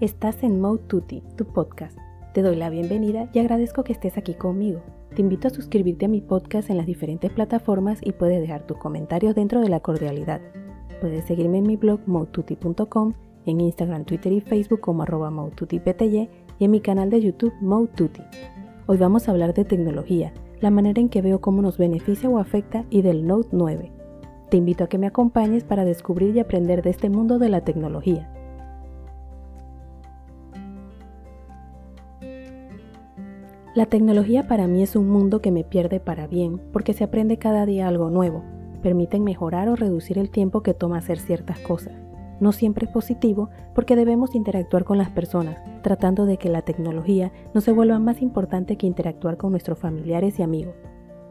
Estás en Mode tu podcast. Te doy la bienvenida y agradezco que estés aquí conmigo. Te invito a suscribirte a mi podcast en las diferentes plataformas y puedes dejar tus comentarios dentro de la cordialidad. Puedes seguirme en mi blog modetutti.com, en Instagram, Twitter y Facebook como arroba y en mi canal de YouTube Tutti. Hoy vamos a hablar de tecnología, la manera en que veo cómo nos beneficia o afecta y del Note 9. Te invito a que me acompañes para descubrir y aprender de este mundo de la tecnología. La tecnología para mí es un mundo que me pierde para bien porque se aprende cada día algo nuevo, permiten mejorar o reducir el tiempo que toma hacer ciertas cosas. No siempre es positivo porque debemos interactuar con las personas, tratando de que la tecnología no se vuelva más importante que interactuar con nuestros familiares y amigos.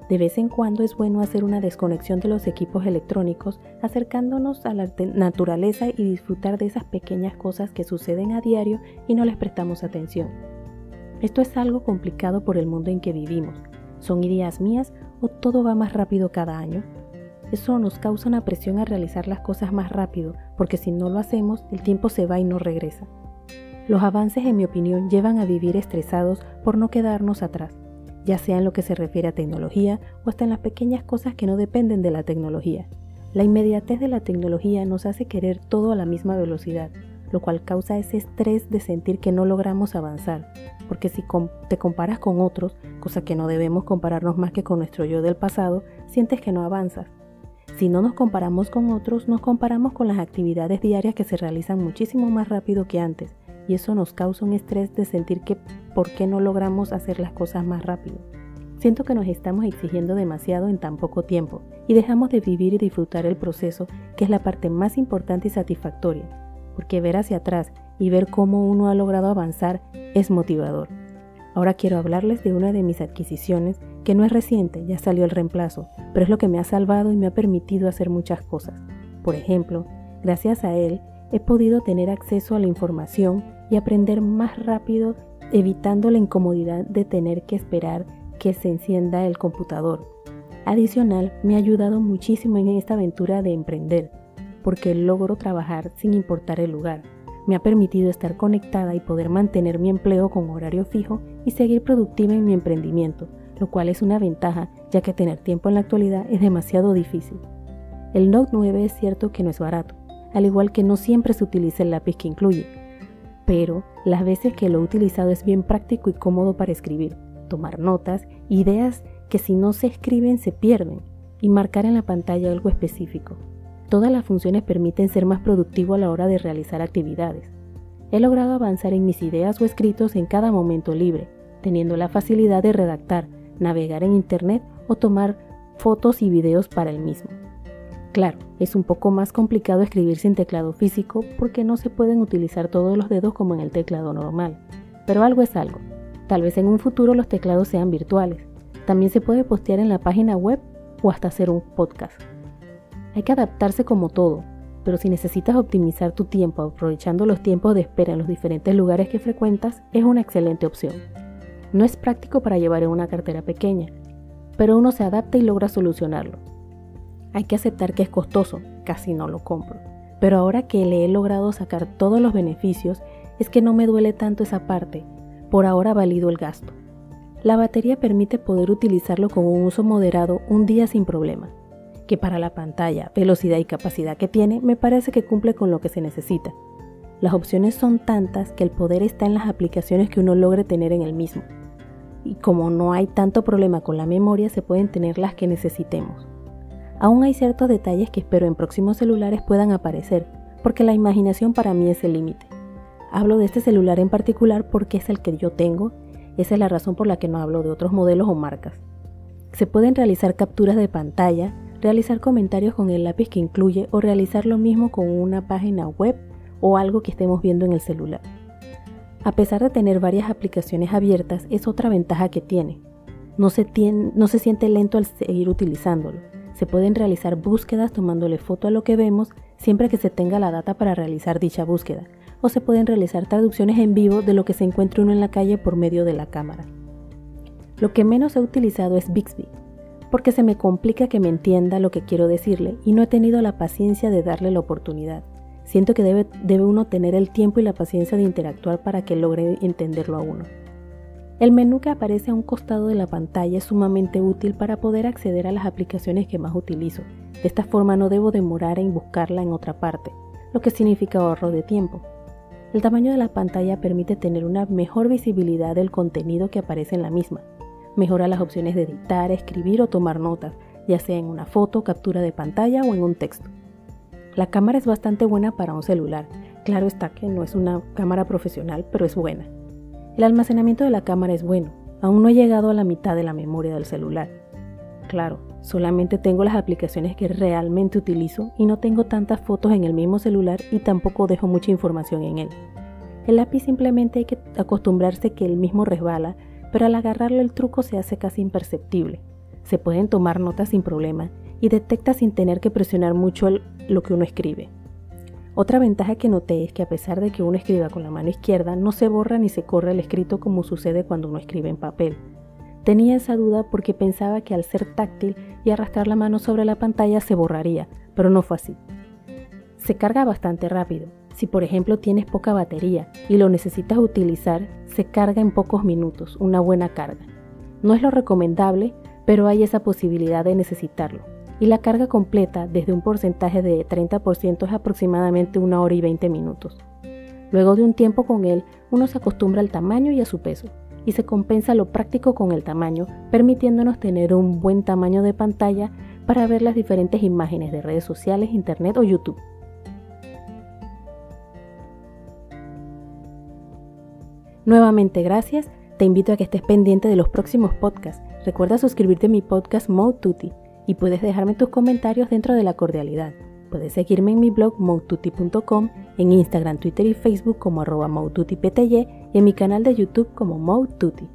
De vez en cuando es bueno hacer una desconexión de los equipos electrónicos, acercándonos a la naturaleza y disfrutar de esas pequeñas cosas que suceden a diario y no les prestamos atención. Esto es algo complicado por el mundo en que vivimos. ¿Son ideas mías o todo va más rápido cada año? Eso nos causa una presión a realizar las cosas más rápido, porque si no lo hacemos, el tiempo se va y no regresa. Los avances, en mi opinión, llevan a vivir estresados por no quedarnos atrás, ya sea en lo que se refiere a tecnología o hasta en las pequeñas cosas que no dependen de la tecnología. La inmediatez de la tecnología nos hace querer todo a la misma velocidad, lo cual causa ese estrés de sentir que no logramos avanzar, porque si te comparas con otros, cosa que no debemos compararnos más que con nuestro yo del pasado, sientes que no avanzas. Si no nos comparamos con otros, nos comparamos con las actividades diarias que se realizan muchísimo más rápido que antes, y eso nos causa un estrés de sentir que por qué no logramos hacer las cosas más rápido. Siento que nos estamos exigiendo demasiado en tan poco tiempo y dejamos de vivir y disfrutar el proceso, que es la parte más importante y satisfactoria, porque ver hacia atrás y ver cómo uno ha logrado avanzar es motivador. Ahora quiero hablarles de una de mis adquisiciones que no es reciente, ya salió el reemplazo, pero es lo que me ha salvado y me ha permitido hacer muchas cosas. Por ejemplo, gracias a él he podido tener acceso a la información y aprender más rápido evitando la incomodidad de tener que esperar que se encienda el computador. Adicional, me ha ayudado muchísimo en esta aventura de emprender, porque logro trabajar sin importar el lugar. Me ha permitido estar conectada y poder mantener mi empleo con horario fijo y seguir productiva en mi emprendimiento, lo cual es una ventaja ya que tener tiempo en la actualidad es demasiado difícil. El Note 9 es cierto que no es barato, al igual que no siempre se utiliza el lápiz que incluye, pero las veces que lo he utilizado es bien práctico y cómodo para escribir, tomar notas, ideas que si no se escriben se pierden y marcar en la pantalla algo específico. Todas las funciones permiten ser más productivo a la hora de realizar actividades. He logrado avanzar en mis ideas o escritos en cada momento libre, teniendo la facilidad de redactar, navegar en Internet o tomar fotos y videos para el mismo. Claro, es un poco más complicado escribir sin teclado físico porque no se pueden utilizar todos los dedos como en el teclado normal, pero algo es algo. Tal vez en un futuro los teclados sean virtuales. También se puede postear en la página web o hasta hacer un podcast. Hay que adaptarse como todo, pero si necesitas optimizar tu tiempo aprovechando los tiempos de espera en los diferentes lugares que frecuentas, es una excelente opción. No es práctico para llevar en una cartera pequeña, pero uno se adapta y logra solucionarlo. Hay que aceptar que es costoso, casi no lo compro, pero ahora que le he logrado sacar todos los beneficios, es que no me duele tanto esa parte, por ahora valido el gasto. La batería permite poder utilizarlo con un uso moderado un día sin problema que para la pantalla, velocidad y capacidad que tiene, me parece que cumple con lo que se necesita. Las opciones son tantas que el poder está en las aplicaciones que uno logre tener en el mismo. Y como no hay tanto problema con la memoria, se pueden tener las que necesitemos. Aún hay ciertos detalles que espero en próximos celulares puedan aparecer, porque la imaginación para mí es el límite. Hablo de este celular en particular porque es el que yo tengo, esa es la razón por la que no hablo de otros modelos o marcas. Se pueden realizar capturas de pantalla, realizar comentarios con el lápiz que incluye o realizar lo mismo con una página web o algo que estemos viendo en el celular. A pesar de tener varias aplicaciones abiertas, es otra ventaja que tiene. No se, no se siente lento al seguir utilizándolo. Se pueden realizar búsquedas tomándole foto a lo que vemos siempre que se tenga la data para realizar dicha búsqueda, o se pueden realizar traducciones en vivo de lo que se encuentre uno en la calle por medio de la cámara. Lo que menos he utilizado es Bixby, porque se me complica que me entienda lo que quiero decirle y no he tenido la paciencia de darle la oportunidad. Siento que debe, debe uno tener el tiempo y la paciencia de interactuar para que logre entenderlo a uno. El menú que aparece a un costado de la pantalla es sumamente útil para poder acceder a las aplicaciones que más utilizo. De esta forma no debo demorar en buscarla en otra parte, lo que significa ahorro de tiempo. El tamaño de la pantalla permite tener una mejor visibilidad del contenido que aparece en la misma. Mejora las opciones de editar, escribir o tomar notas, ya sea en una foto, captura de pantalla o en un texto. La cámara es bastante buena para un celular. Claro está que no es una cámara profesional, pero es buena. El almacenamiento de la cámara es bueno, aún no he llegado a la mitad de la memoria del celular. Claro, solamente tengo las aplicaciones que realmente utilizo y no tengo tantas fotos en el mismo celular y tampoco dejo mucha información en él. El lápiz simplemente hay que acostumbrarse que el mismo resbala, pero al agarrarlo el truco se hace casi imperceptible. Se pueden tomar notas sin problema y detecta sin tener que presionar mucho lo que uno escribe. Otra ventaja que noté es que a pesar de que uno escriba con la mano izquierda, no se borra ni se corre el escrito como sucede cuando uno escribe en papel. Tenía esa duda porque pensaba que al ser táctil y arrastrar la mano sobre la pantalla se borraría, pero no fue así. Se carga bastante rápido. Si por ejemplo tienes poca batería y lo necesitas utilizar, se carga en pocos minutos, una buena carga. No es lo recomendable, pero hay esa posibilidad de necesitarlo y la carga completa desde un porcentaje de 30% es aproximadamente una hora y 20 minutos. Luego de un tiempo con él, uno se acostumbra al tamaño y a su peso, y se compensa lo práctico con el tamaño, permitiéndonos tener un buen tamaño de pantalla para ver las diferentes imágenes de redes sociales, internet o YouTube. Nuevamente gracias, te invito a que estés pendiente de los próximos podcasts. Recuerda suscribirte a mi podcast Mode y puedes dejarme tus comentarios dentro de la cordialidad. Puedes seguirme en mi blog moututi.com, en Instagram, Twitter y Facebook como arroba y en mi canal de YouTube como Moututi.